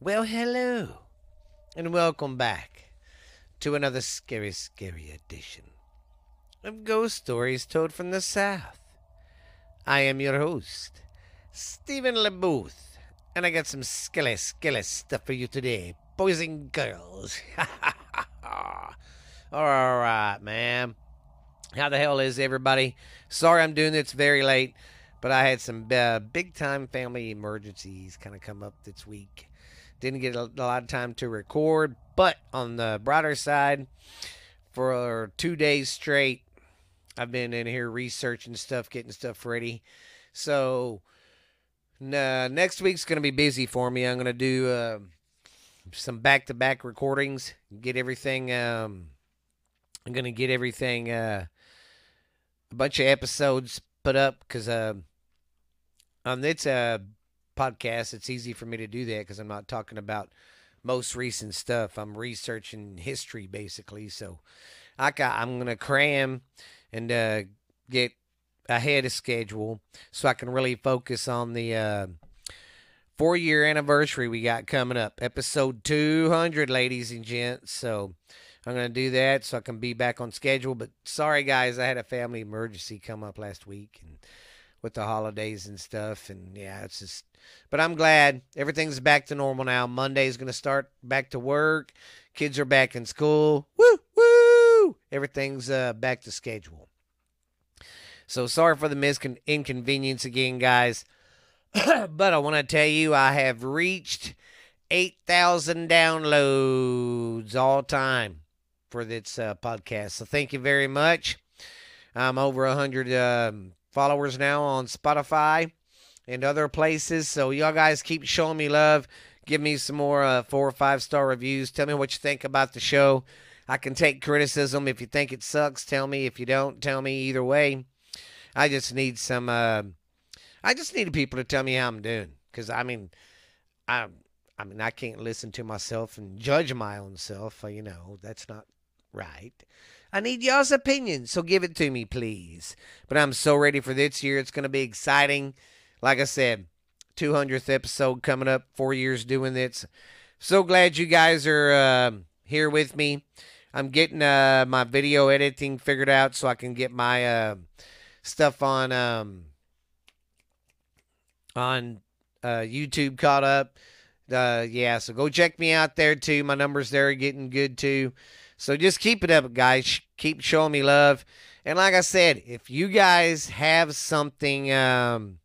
Well, hello, and welcome back to another scary, scary edition of Ghost Stories Told from the South. I am your host, Stephen LeBooth, and I got some skilly, skilly stuff for you today, boys and girls. All right, man. How the hell is everybody? Sorry I'm doing this very late, but I had some uh, big time family emergencies kind of come up this week. Didn't get a, a lot of time to record, but on the broader side, for two days straight, I've been in here researching stuff, getting stuff ready. So uh, next week's going to be busy for me. I'm going to do uh, some back to back recordings, get everything. Um, I'm going to get everything, uh, a bunch of episodes put up because uh, on this uh, podcast, it's easy for me to do that because I'm not talking about most recent stuff. I'm researching history basically. So I got, I'm going to cram and uh, get ahead of schedule so I can really focus on the uh, four year anniversary we got coming up, episode 200, ladies and gents. So I'm going to do that so I can be back on schedule. But sorry, guys, I had a family emergency come up last week and with the holidays and stuff. And yeah, it's just, but I'm glad everything's back to normal now. Monday's going to start back to work. Kids are back in school. Woo, woo! Everything's uh, back to schedule. So sorry for the miscon- inconvenience again, guys. but I want to tell you, I have reached 8,000 downloads all time for this uh, podcast. So thank you very much. I'm over 100 um, followers now on Spotify and other places. So y'all guys keep showing me love. Give me some more uh, four or five star reviews. Tell me what you think about the show. I can take criticism. If you think it sucks, tell me. If you don't, tell me. Either way, I just need some. Uh, I just need people to tell me how I'm doing. Because I mean, I, I mean, I can't listen to myself and judge my own self. Uh, you know, that's not right. I need y'all's opinion, so give it to me, please. But I'm so ready for this year. It's going to be exciting. Like I said, 200th episode coming up, four years doing this. So glad you guys are uh, here with me. I'm getting uh, my video editing figured out so I can get my uh, stuff on um, on uh, YouTube caught up. Uh, yeah, so go check me out there too. My numbers there are getting good too. So just keep it up, guys. Keep showing me love. And like I said, if you guys have something um,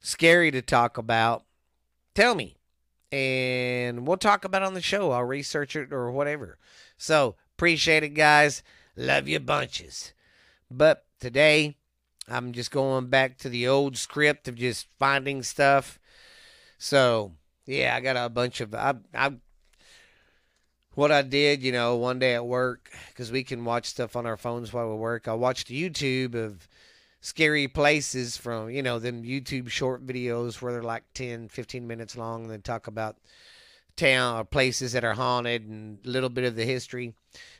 scary to talk about, tell me. And we'll talk about on the show. I'll research it or whatever. So appreciate it, guys. Love you bunches. But today, I'm just going back to the old script of just finding stuff. So yeah, I got a bunch of I I what I did, you know, one day at work, because we can watch stuff on our phones while we work, I watched YouTube of scary places from, you know, them YouTube short videos where they're like 10, 15 minutes long and they talk about town or places that are haunted and a little bit of the history.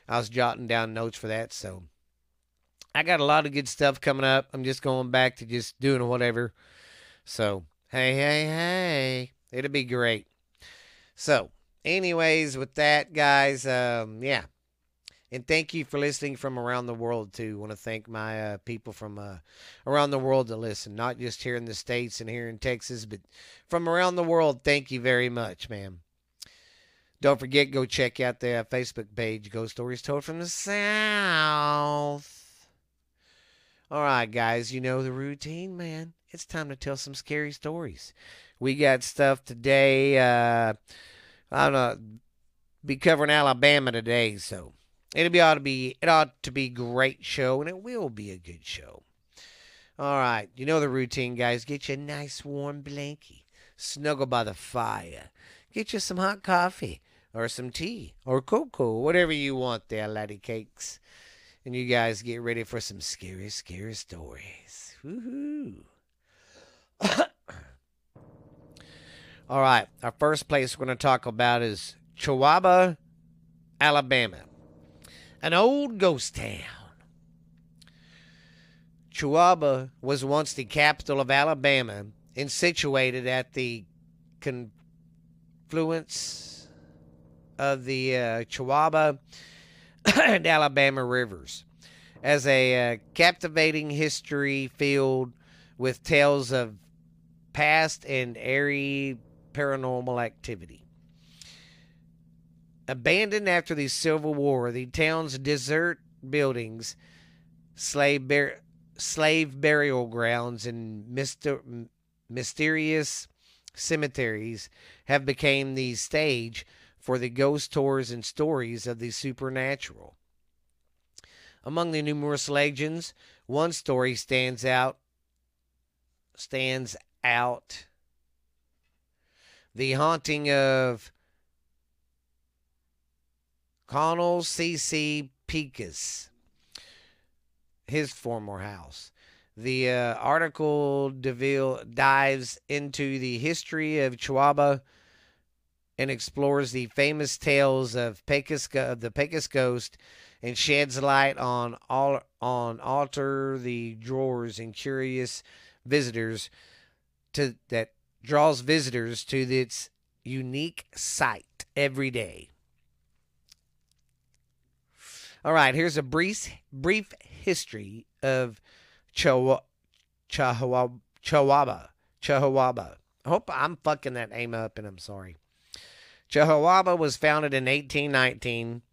I was jotting down notes for that. So I got a lot of good stuff coming up. I'm just going back to just doing whatever. So, hey, hey, hey, it'll be great. So, anyways, with that, guys, um, yeah. And thank you for listening from around the world, too. Want to thank my uh, people from uh, around the world that listen, not just here in the States and here in Texas, but from around the world. Thank you very much, man. Don't forget, go check out the uh, Facebook page, Ghost Stories Told from the South. All right, guys, you know the routine, man. It's time to tell some scary stories. We got stuff today. I don't know. Be covering Alabama today, so it'll be ought to be it ought to be great show, and it will be a good show. All right, you know the routine, guys. Get you a nice warm blankie, snuggle by the fire, get you some hot coffee or some tea or cocoa, whatever you want there, laddie cakes. And you guys get ready for some scary, scary stories. Woohoo! All right, our first place we're going to talk about is Chihuahua, Alabama, an old ghost town. Chihuahua was once the capital of Alabama and situated at the confluence of the uh, Chihuahua and Alabama rivers as a uh, captivating history filled with tales of past and airy paranormal activity. Abandoned after the Civil War, the town's desert buildings, slave, bar- slave burial grounds, and myster- mysterious cemeteries have become the stage for the ghost tours and stories of the supernatural. Among the numerous legends, one story stands out stands out. The haunting of Connell C.C. Pecos, his former house. The uh, article Deville dives into the history of Chihuahua and explores the famous tales of Pecos of the Pecos ghost and sheds light on all on alter the drawers and curious visitors to that draws visitors to its unique site every day. All right, here's a brief brief history of Chihuahua. Chihuahua. I hope I'm fucking that name up and I'm sorry. Chihuahua was founded in 1819.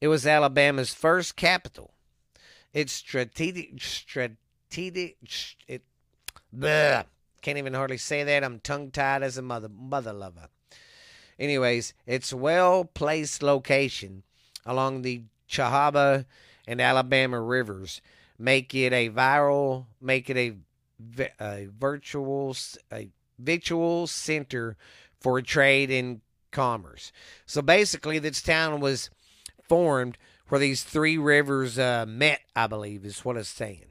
It was Alabama's first capital. Its strategic, strategic, it, bleh, can't even hardly say that. I'm tongue tied as a mother, mother lover. Anyways, its well placed location along the Chihuahua and Alabama rivers make it a viral, make it a, a virtual, a virtual center for trade and commerce. So basically, this town was formed where these three rivers uh, met, I believe, is what it's saying.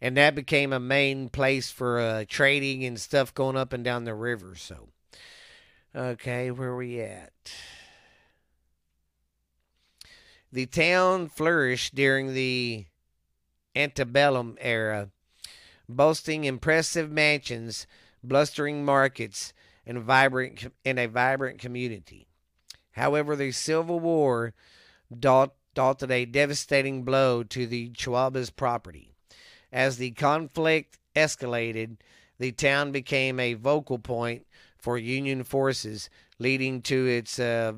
And that became a main place for uh, trading and stuff going up and down the river. So, okay, where are we at? The town flourished during the antebellum era, boasting impressive mansions, blustering markets, and vibrant in a vibrant community. However, the Civil War dealt, dealt a devastating blow to the Chihuahua's property. As the conflict escalated, the town became a vocal point for Union forces, leading to its uh,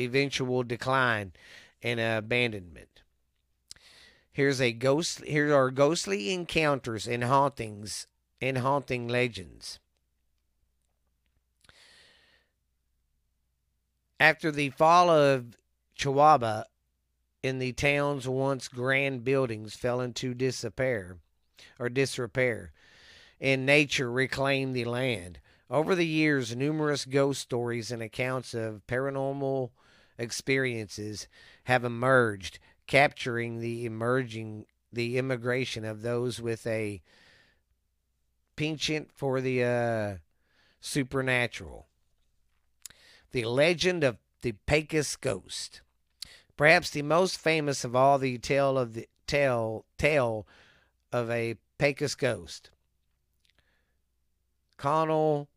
eventual decline and abandonment. Here's a ghost. Here are ghostly encounters and hauntings and haunting legends. After the fall of Chihuahua in the town's once grand buildings fell into disrepair or disrepair, and nature reclaimed the land. Over the years, numerous ghost stories and accounts of paranormal experiences have emerged, capturing the emerging the immigration of those with a penchant for the uh, supernatural. The Legend of the Pecos Ghost. Perhaps the most famous of all the tale of the tale tale of a Pecos ghost. Connell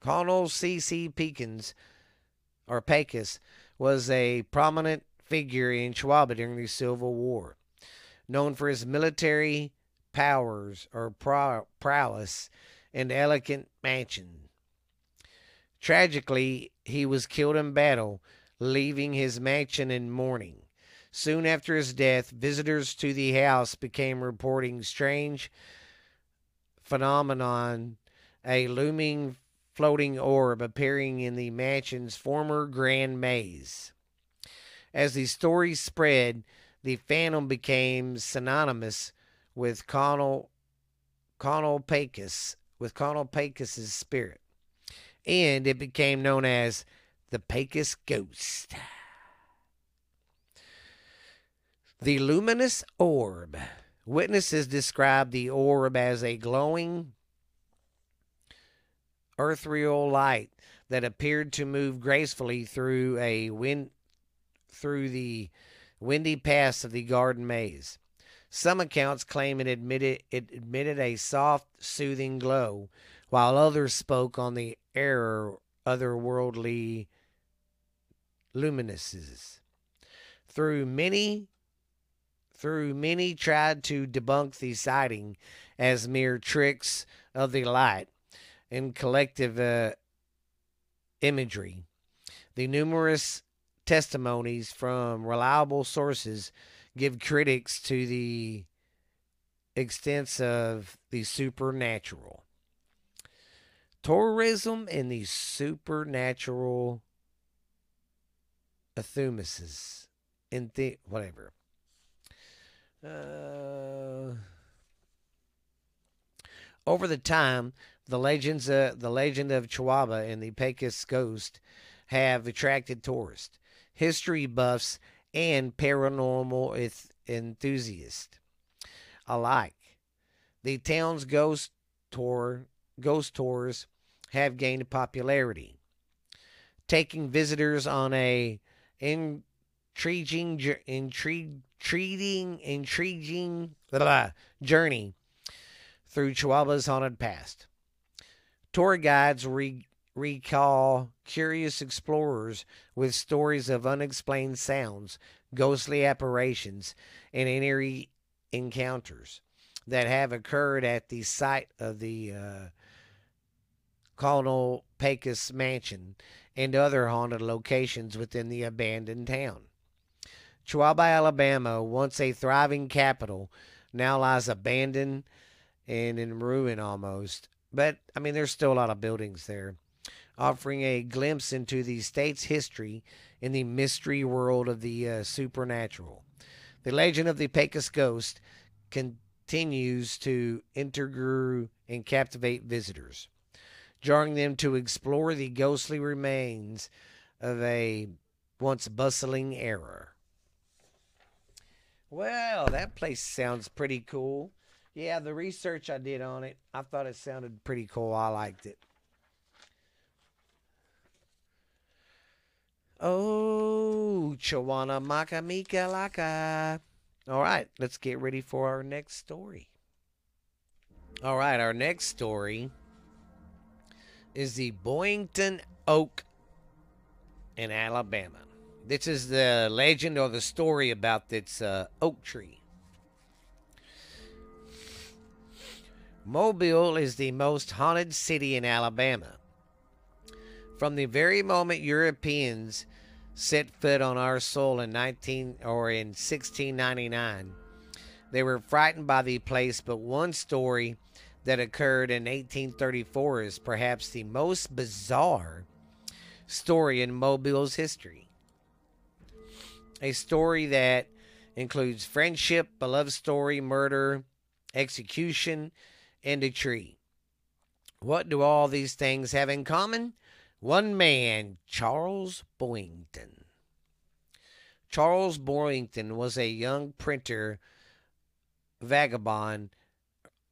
Connell C. Pekins or Pecos was a prominent figure in Chihuahua during the Civil War. Known for his military powers or prowess and elegant mansion. Tragically, he was killed in battle, leaving his mansion in mourning. Soon after his death, visitors to the house became reporting strange phenomenon, a looming floating orb appearing in the mansion's former grand maze. As the story spread, the phantom became synonymous with Connell Connell Pecos, with Connell Pecos's spirit and it became known as the Pecos Ghost. The luminous orb. Witnesses described the orb as a glowing ethereal light that appeared to move gracefully through a wind through the windy paths of the garden maze. Some accounts claim it admitted it emitted a soft, soothing glow, while others spoke on the air otherworldly luminescences. Through many through many tried to debunk the sighting as mere tricks of the light and collective uh, imagery. The numerous testimonies from reliable sources give critics to the extents of the supernatural. Tourism and the supernatural athumases in the whatever. Uh, over the time, the legends, uh, the legend of Chihuahua and the Pecos ghost have attracted tourists, history buffs, and paranormal enthusiasts alike. The town's ghost tour, ghost tours have gained popularity, taking visitors on a intriguing, intriguing, intriguing blah, journey through Chihuahua's haunted past. Tour guides re- recall curious explorers with stories of unexplained sounds, ghostly apparitions, and eerie encounters that have occurred at the site of the uh, Colonel Pecos Mansion and other haunted locations within the abandoned town. Chihuahua, Alabama, once a thriving capital, now lies abandoned and in ruin almost. But, I mean, there's still a lot of buildings there, offering a glimpse into the state's history in the mystery world of the uh, supernatural. The legend of the Pecos Ghost continues to intrigue and captivate visitors, drawing them to explore the ghostly remains of a once bustling era. Well, that place sounds pretty cool. Yeah, the research I did on it, I thought it sounded pretty cool. I liked it. Oh, Chawana Maka Laka. All right, let's get ready for our next story. All right, our next story is the Boyington Oak in Alabama. This is the legend or the story about this uh, oak tree. Mobile is the most haunted city in Alabama. From the very moment Europeans set foot on our soil in 19 or in 1699, they were frightened by the place, but one story that occurred in 1834 is perhaps the most bizarre story in Mobile's history a story that includes friendship, a love story, murder, execution, and a tree. What do all these things have in common? One man, Charles Boyington. Charles Boyington was a young printer, vagabond,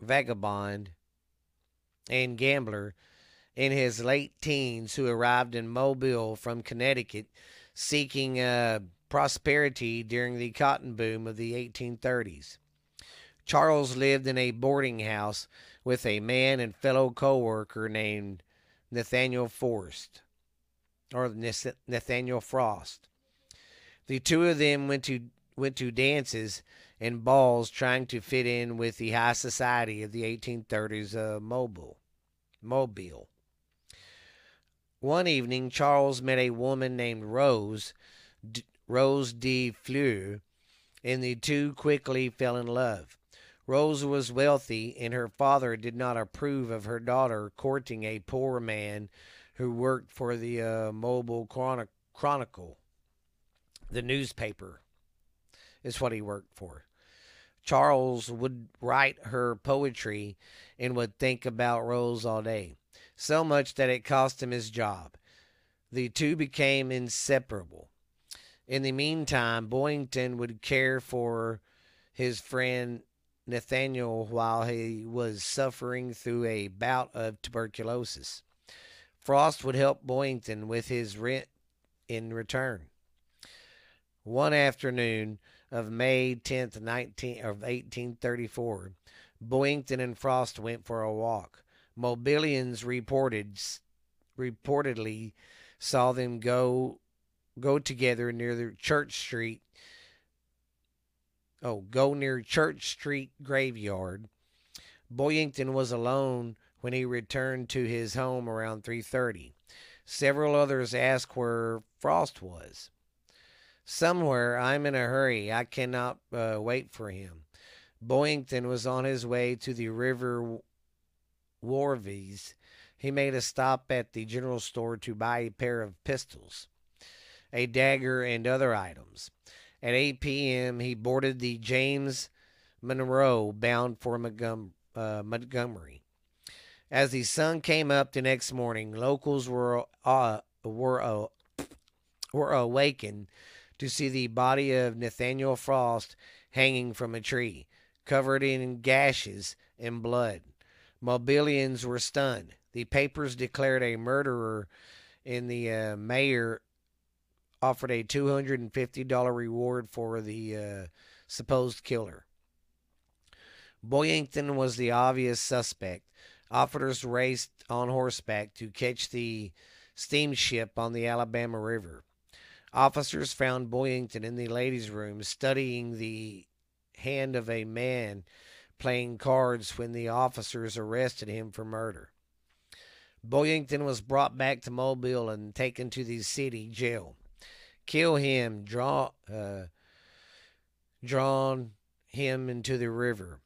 vagabond, and gambler in his late teens who arrived in Mobile from Connecticut seeking a prosperity during the cotton boom of the 1830s. Charles lived in a boarding house with a man and fellow co-worker named Nathaniel Forrest or Nathaniel Frost. The two of them went to went to dances and balls trying to fit in with the high society of the 1830s of Mobile. Mobile. One evening, Charles met a woman named Rose Rose de Fleur, and the two quickly fell in love. Rose was wealthy, and her father did not approve of her daughter courting a poor man who worked for the uh, Mobile Chronic- Chronicle. The newspaper is what he worked for. Charles would write her poetry and would think about Rose all day, so much that it cost him his job. The two became inseparable. In the meantime, Boyington would care for his friend Nathaniel while he was suffering through a bout of tuberculosis. Frost would help Boyington with his rent in return. One afternoon of May 10th, 19, of 1834, Boyington and Frost went for a walk. Mobilians reported reportedly saw them go go together near the Church Street. Oh, go near Church Street graveyard. Boyington was alone when he returned to his home around 3:30. Several others asked where Frost was. Somewhere. I'm in a hurry. I cannot uh, wait for him. Boyington was on his way to the River Warvies. He made a stop at the general store to buy a pair of pistols, a dagger, and other items. At 8 p.m., he boarded the James Monroe bound for Montgom- uh, Montgomery. As the sun came up the next morning, locals were uh, were uh, were awakened to see the body of Nathaniel Frost hanging from a tree, covered in gashes and blood. Mobilians were stunned. The papers declared a murderer, and the uh, mayor offered a $250 reward for the uh, supposed killer. Boyington was the obvious suspect. Officers raced on horseback to catch the steamship on the Alabama River. Officers found Boyington in the ladies' room studying the hand of a man playing cards when the officers arrested him for murder. Boyington was brought back to Mobile and taken to the city jail. Kill him, draw, uh, drawn him into the river.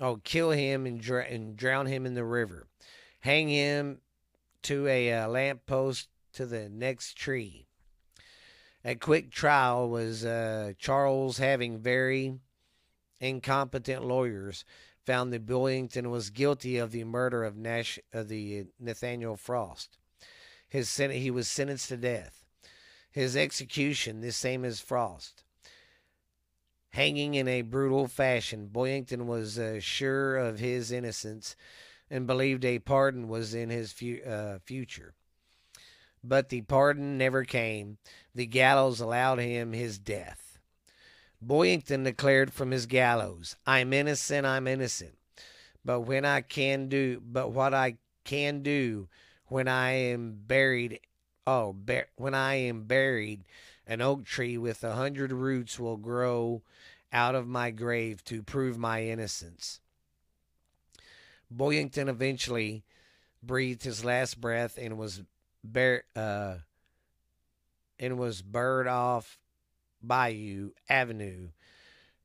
Oh, kill him and, dr- and drown him in the river. Hang him to a uh, lamp post to the next tree. A quick trial was uh, Charles having very incompetent lawyers found that Boyington was guilty of the murder of Nash of the Nathaniel Frost. His sen- he was sentenced to death. His execution, the same as Frost. Hanging in a brutal fashion, Boyington was uh, sure of his innocence and believed a pardon was in his fu- uh, future. But the pardon never came. The gallows allowed him his death. Boyington declared from his gallows, I'm innocent, I'm innocent. But when I can do, but what I can do when I am buried, oh, bar- when I am buried, an oak tree with a hundred roots will grow out of my grave to prove my innocence. Boyington eventually breathed his last breath and was Bear, uh, and was Bird off Bayou Avenue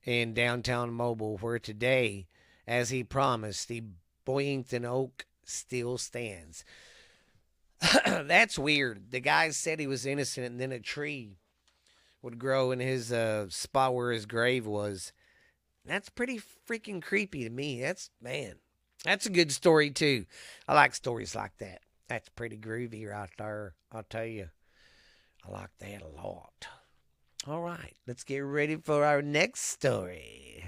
in downtown Mobile, where today, as he promised, the Boyington Oak still stands. That's weird. The guy said he was innocent, and then a tree would grow in his uh, spot where his grave was. That's pretty freaking creepy to me. That's, man, that's a good story, too. I like stories like that. That's pretty groovy right there. I'll tell you. I like that a lot. All right, let's get ready for our next story.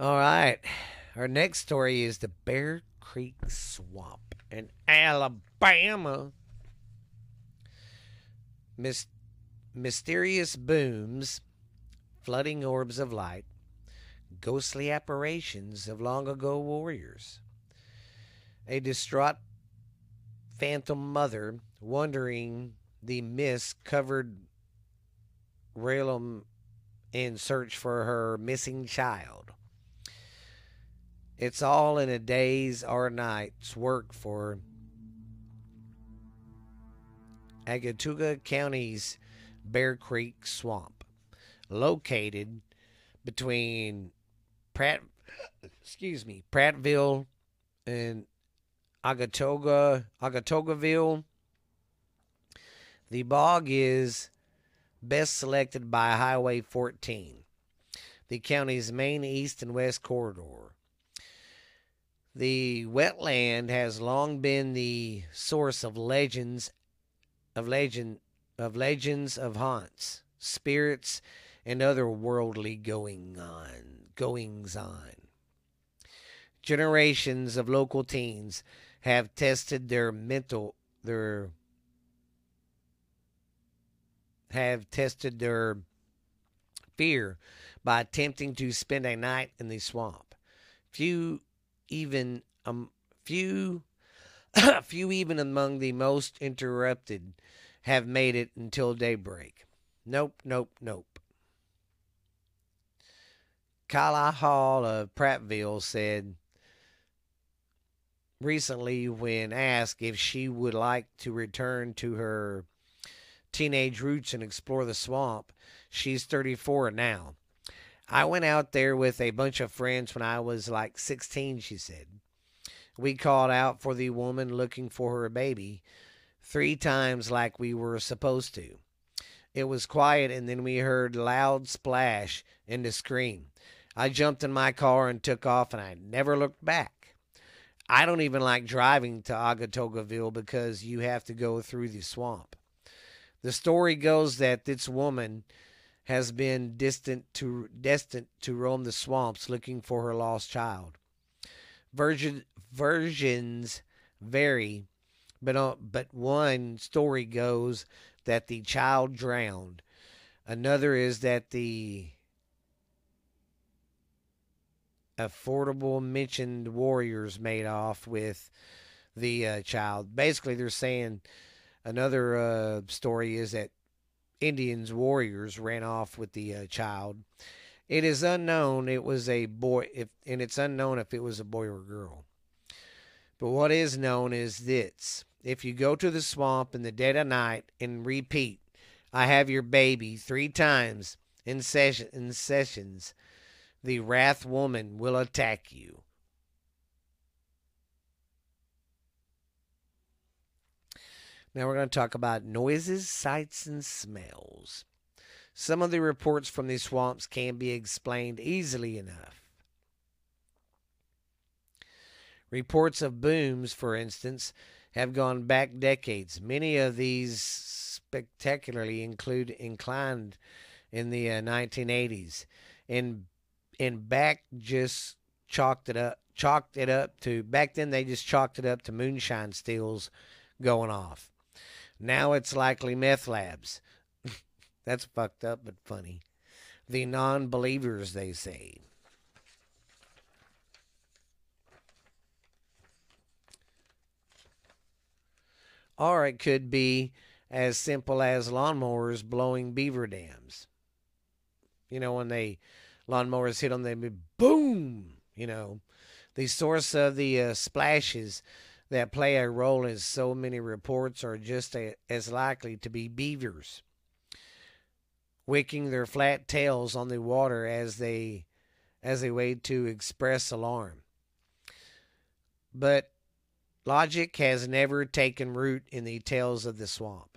All right, our next story is the Bear Creek Swamp in Alabama. Mis- mysterious booms, flooding orbs of light, ghostly apparitions of long ago warriors. A distraught phantom mother wandering the mist covered realm in search for her missing child. It's all in a day's or night's work for Agatuga County's Bear Creek Swamp, located between Pratt, excuse me, Prattville and Agatauga, Agataugaville. The bog is best selected by Highway 14, the county's main east and west corridor. The wetland has long been the source of legends of legend of legends of haunts, spirits, and other worldly going on goings on. Generations of local teens have tested their mental their have tested their fear by attempting to spend a night in the swamp. Few even um, few, few even among the most interrupted have made it until daybreak. Nope, nope, nope. Kyla Hall of Prattville said recently when asked if she would like to return to her teenage roots and explore the swamp. She's 34 now. I went out there with a bunch of friends when I was like 16, she said. We called out for the woman looking for her baby three times like we were supposed to. It was quiet, and then we heard loud splash and a scream. I jumped in my car and took off, and I never looked back. I don't even like driving to Agatogaville because you have to go through the swamp. The story goes that this woman has been distant to destined to roam the swamps looking for her lost child. Virgin, versions vary, but uh, but one story goes that the child drowned. Another is that the affordable mentioned warriors made off with the uh, child. Basically, they're saying another uh, story is that Indians warriors ran off with the uh, child. It is unknown it was a boy if and it's unknown if it was a boy or girl. But what is known is this. If you go to the swamp in the dead of night and repeat, I have your baby three times in session in sessions, the wrath woman will attack you. Now we're going to talk about noises, sights, and smells. Some of the reports from these swamps can be explained easily enough. Reports of booms, for instance, have gone back decades. Many of these spectacularly include inclined in the uh, 1980s, and and back just chalked it up, chalked it up to back then they just chalked it up to moonshine stills going off. Now it's likely meth labs. That's fucked up but funny. The non believers, they say. Or it could be as simple as lawnmowers blowing beaver dams. You know, when they lawnmowers hit on them, they boom. You know, the source of the uh, splashes that play a role in so many reports are just a, as likely to be beavers, wicking their flat tails on the water as they as a way to express alarm. But Logic has never taken root in the tales of the swamp.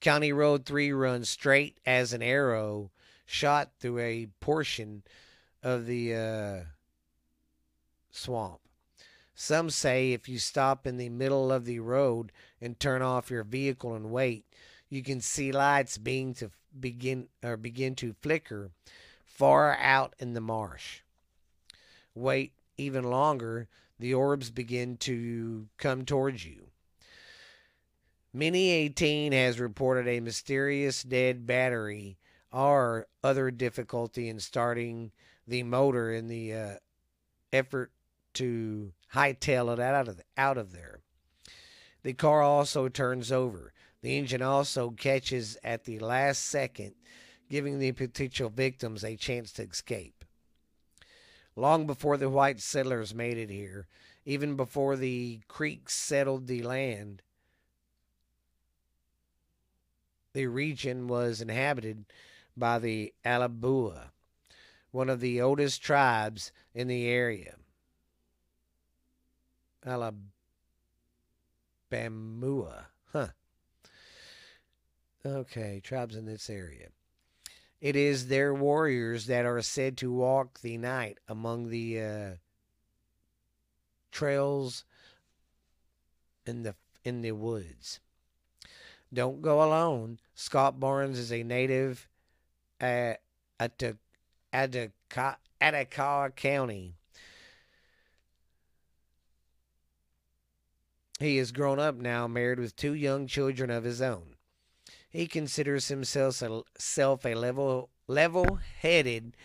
County Road 3 runs straight as an arrow shot through a portion of the uh, swamp. Some say if you stop in the middle of the road and turn off your vehicle and wait, you can see lights being to begin or begin to flicker far out in the marsh. Wait even longer the orbs begin to come towards you. Mini 18 has reported a mysterious dead battery or other difficulty in starting the motor in the uh, effort to hightail it out of the, out of there. The car also turns over. The engine also catches at the last second, giving the potential victims a chance to escape long before the white settlers made it here, even before the Creeks settled the land. The region was inhabited by the Alabua, one of the oldest tribes in the area. Alabamua, huh? Okay, tribes in this area. It is their warriors that are said to walk the night among the uh, trails in the in the woods. Don't go alone. Scott Barnes is a native at Atacama County. He is grown up now, married with two young children of his own. He considers himself a, self a level level headed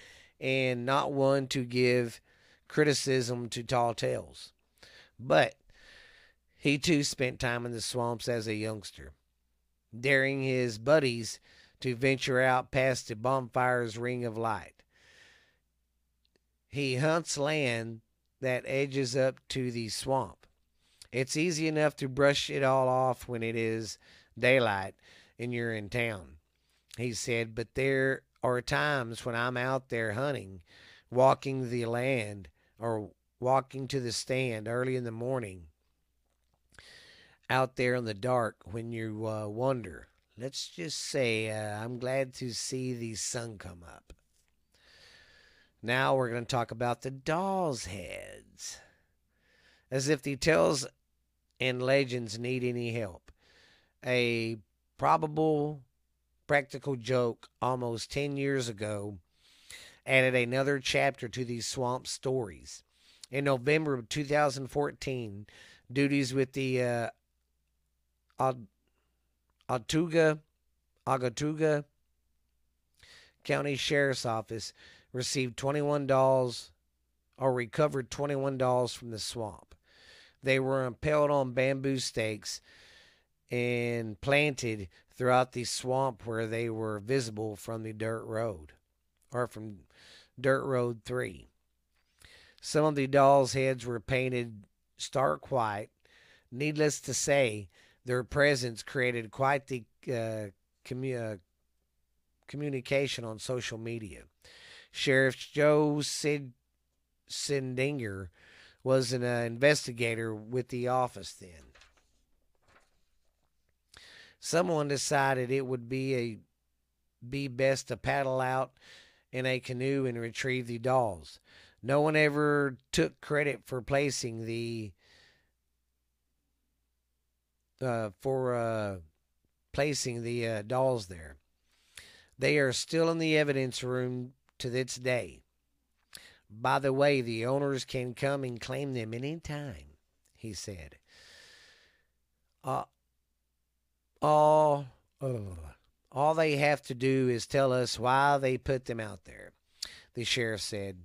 and not one to give criticism to tall tales. But he too spent time in the swamps as a youngster, daring his buddies to venture out past the bonfire's ring of light. He hunts land that edges up to the swamp. It's easy enough to brush it all off when it is daylight and you're in town, he said, but there are times when I'm out there hunting, walking the land, or walking to the stand early in the morning out there in the dark when you uh, wonder. Let's just say uh, I'm glad to see the sun come up. Now we're going to talk about the doll's heads. As if the tales and legends need any help. A probable practical joke almost 10 years ago added another chapter to these swamp stories. In November of 2014, duties with the uh, Altuga, Agatuga County Sheriff's Office received 21 dolls or recovered 21 dolls from the swamp. They were impaled on bamboo stakes and planted throughout the swamp where they were visible from the dirt road or from dirt road 3. Some of the dolls' heads were painted stark white. Needless to say, their presence created quite the uh, commu- uh, communication on social media. Sheriff Joe Sid Sindinger was an uh, investigator with the office then. Someone decided it would be a be best to paddle out in a canoe and retrieve the dolls. No one ever took credit for placing the uh, for uh, placing the uh, dolls there. They are still in the evidence room to this day. By the way, the owners can come and claim them any time, he said. Uh, all, uh, all they have to do is tell us why they put them out there, the sheriff said.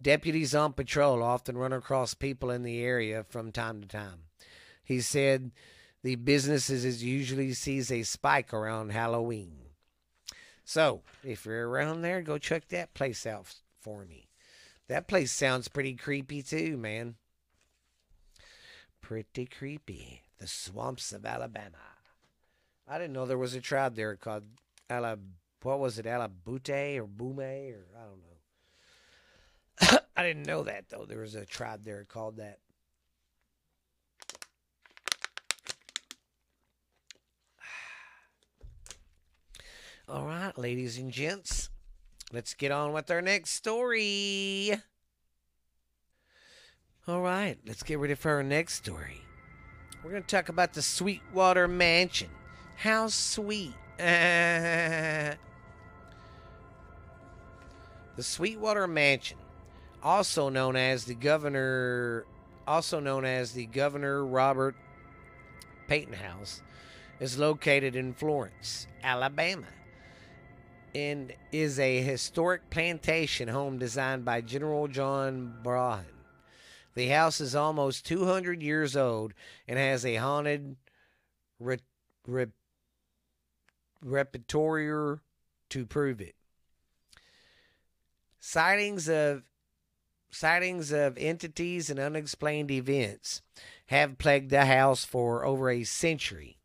Deputies on patrol often run across people in the area from time to time. He said the businesses usually sees a spike around Halloween. So, if you're around there, go check that place out for me. That place sounds pretty creepy too, man. Pretty creepy. The swamps of Alabama. I didn't know there was a tribe there called Alab. What was it, Alabute or Bume or I don't know. I didn't know that though. There was a tribe there called that. All right, ladies and gents, let's get on with our next story. All right, let's get ready for our next story. We're going to talk about the Sweetwater Mansion. How sweet. the Sweetwater Mansion, also known as the Governor also known as the Governor Robert Peyton House, is located in Florence, Alabama and is a historic plantation home designed by General John Brahan. The house is almost 200 years old and has a haunted re- re- to prove it. Sightings of sightings of entities and unexplained events have plagued the house for over a century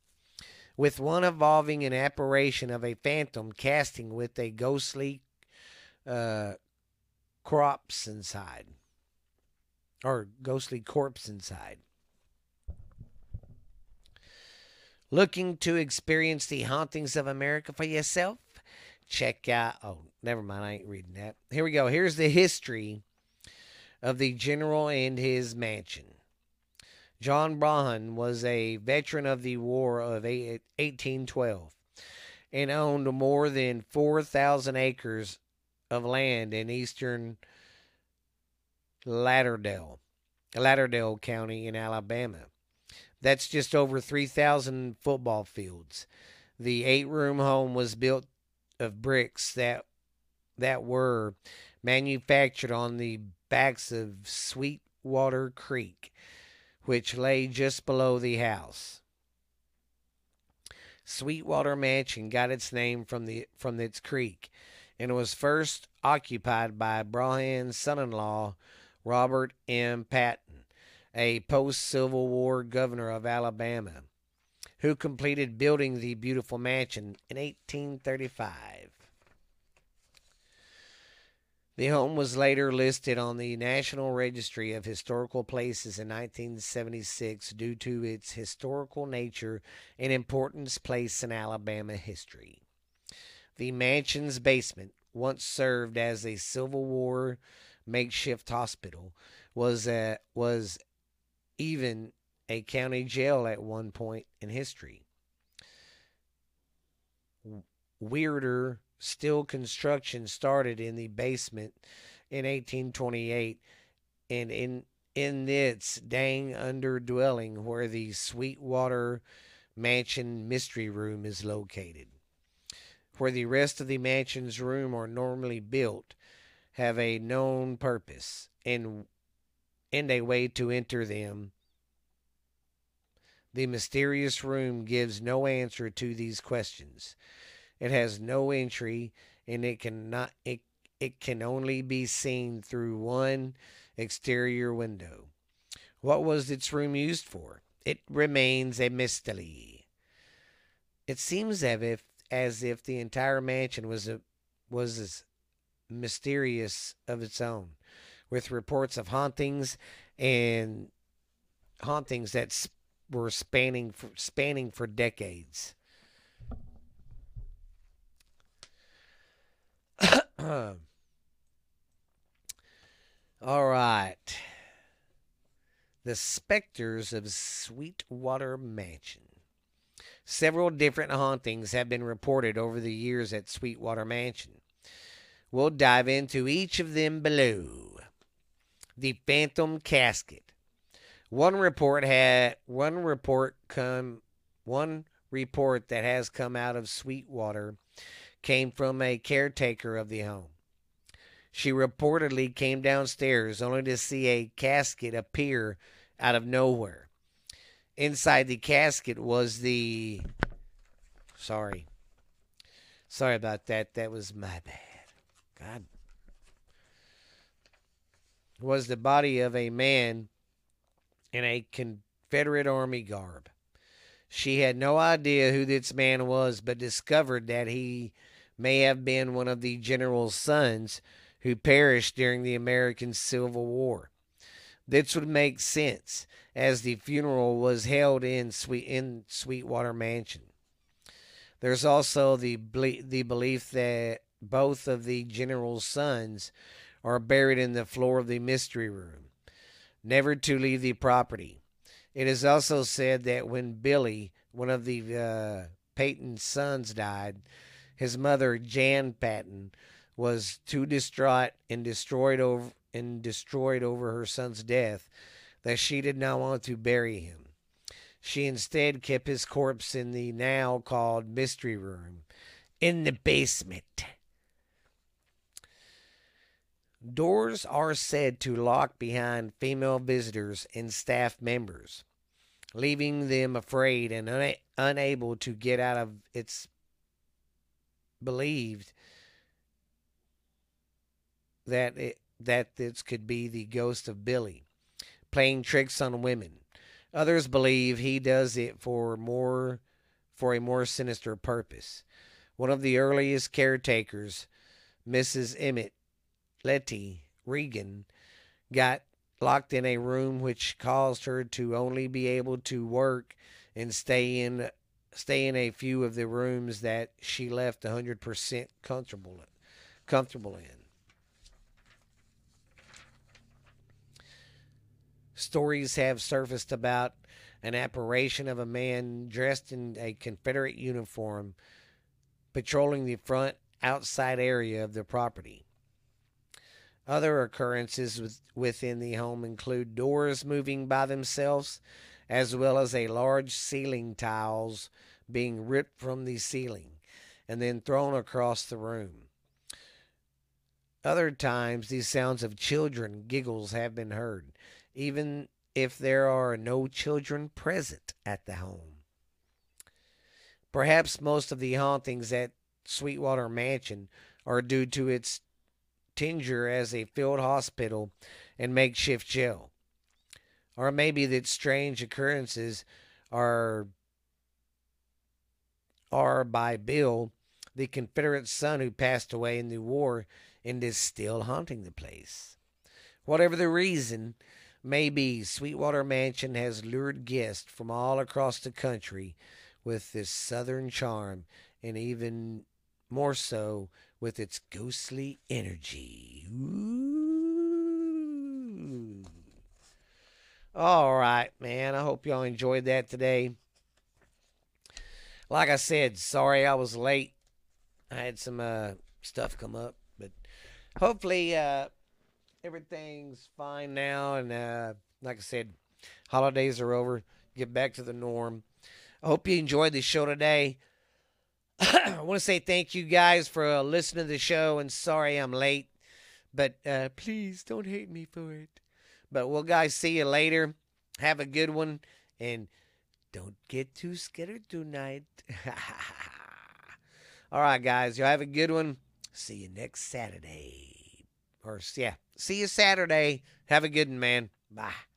with one involving an apparition of a phantom casting with a ghostly uh, corpse inside, or ghostly corpse inside. Looking to experience the hauntings of America for yourself? Check out. Oh, never mind. I ain't reading that. Here we go. Here's the history of the general and his mansion. John Brahan was a veteran of the War of 1812 and owned more than 4,000 acres of land in eastern Lauderdale, Lauderdale County in Alabama. That's just over 3,000 football fields. The eight room home was built of bricks that that were manufactured on the backs of Sweetwater Creek which lay just below the house. Sweetwater Mansion got its name from the from its creek, and was first occupied by Brahan's son-in-law, Robert M. Patton, a post-Civil War governor of Alabama, who completed building the beautiful mansion in 1835. The home was later listed on the National Registry of Historical Places in 1976 due to its historical nature and importance placed in Alabama history. The mansion's basement, once served as a Civil War makeshift hospital, was a, was even a county jail at one point in history. Weirder steel construction started in the basement in 1828 and in in its dang underdwelling where the Sweetwater Mansion Mystery Room is located. Where the rest of the mansion's room are normally built, have a known purpose and and a way to enter them. The mysterious room gives no answer to these questions. It has no entry and it cannot it it can only be seen through one exterior window. What was its room used for? It remains a mystery. It seems as if as if the entire mansion was a was as mysterious of its own, with reports of hauntings and hauntings that were spanning for, spanning for decades. All right. The Specters of Sweetwater Mansion. Several different hauntings have been reported over the years at Sweetwater Mansion. We'll dive into each of them below. The Phantom Casket. One report had one report come one report that has come out of Sweetwater came from a caretaker of the home. She reportedly came downstairs only to see a casket appear out of nowhere. Inside the casket was the. Sorry. Sorry about that. That was my bad. God. Was the body of a man in a Confederate Army garb. She had no idea who this man was, but discovered that he may have been one of the general's sons who perished during the American Civil War. This would make sense, as the funeral was held in Sweet in Sweetwater Mansion. There's also the the belief that both of the general's sons are buried in the floor of the mystery room, never to leave the property. It is also said that when Billy, one of the uh, Peyton's sons, died, his mother, Jan Patton, was too distraught and destroyed over and destroyed over her son's death that she did not want to bury him. She instead kept his corpse in the now called mystery room in the basement. Doors are said to lock behind female visitors and staff members, leaving them afraid and una- unable to get out of its believed that it, that this could be the ghost of Billy playing tricks on women. Others believe he does it for more for a more sinister purpose. One of the earliest caretakers, Mrs. Emmett Letty Regan, got locked in a room which caused her to only be able to work and stay in stay in a few of the rooms that she left 100% comfortable comfortable in. Stories have surfaced about an apparition of a man dressed in a Confederate uniform patrolling the front outside area of the property. Other occurrences with, within the home include doors moving by themselves, as well as a large ceiling tiles being ripped from the ceiling and then thrown across the room. Other times, these sounds of children giggles have been heard, even if there are no children present at the home. Perhaps most of the hauntings at Sweetwater Mansion are due to its tenure as a field hospital and makeshift jail. Or maybe that strange occurrences are are by Bill, the Confederate son who passed away in the war and is still haunting the place. Whatever the reason, may be, Sweetwater Mansion has lured guests from all across the country with this southern charm and even more so with its ghostly energy. Ooh. All right, man. I hope y'all enjoyed that today. Like I said, sorry I was late. I had some uh, stuff come up, but hopefully uh, everything's fine now. And uh, like I said, holidays are over. Get back to the norm. I hope you enjoyed the show today. I want to say thank you guys for uh, listening to the show, and sorry I'm late, but uh, please don't hate me for it. But we'll guys see you later. Have a good one, and don't get too scared tonight. All right, guys, y'all have a good one. See you next Saturday. Or yeah, see you Saturday. Have a good one, man. Bye.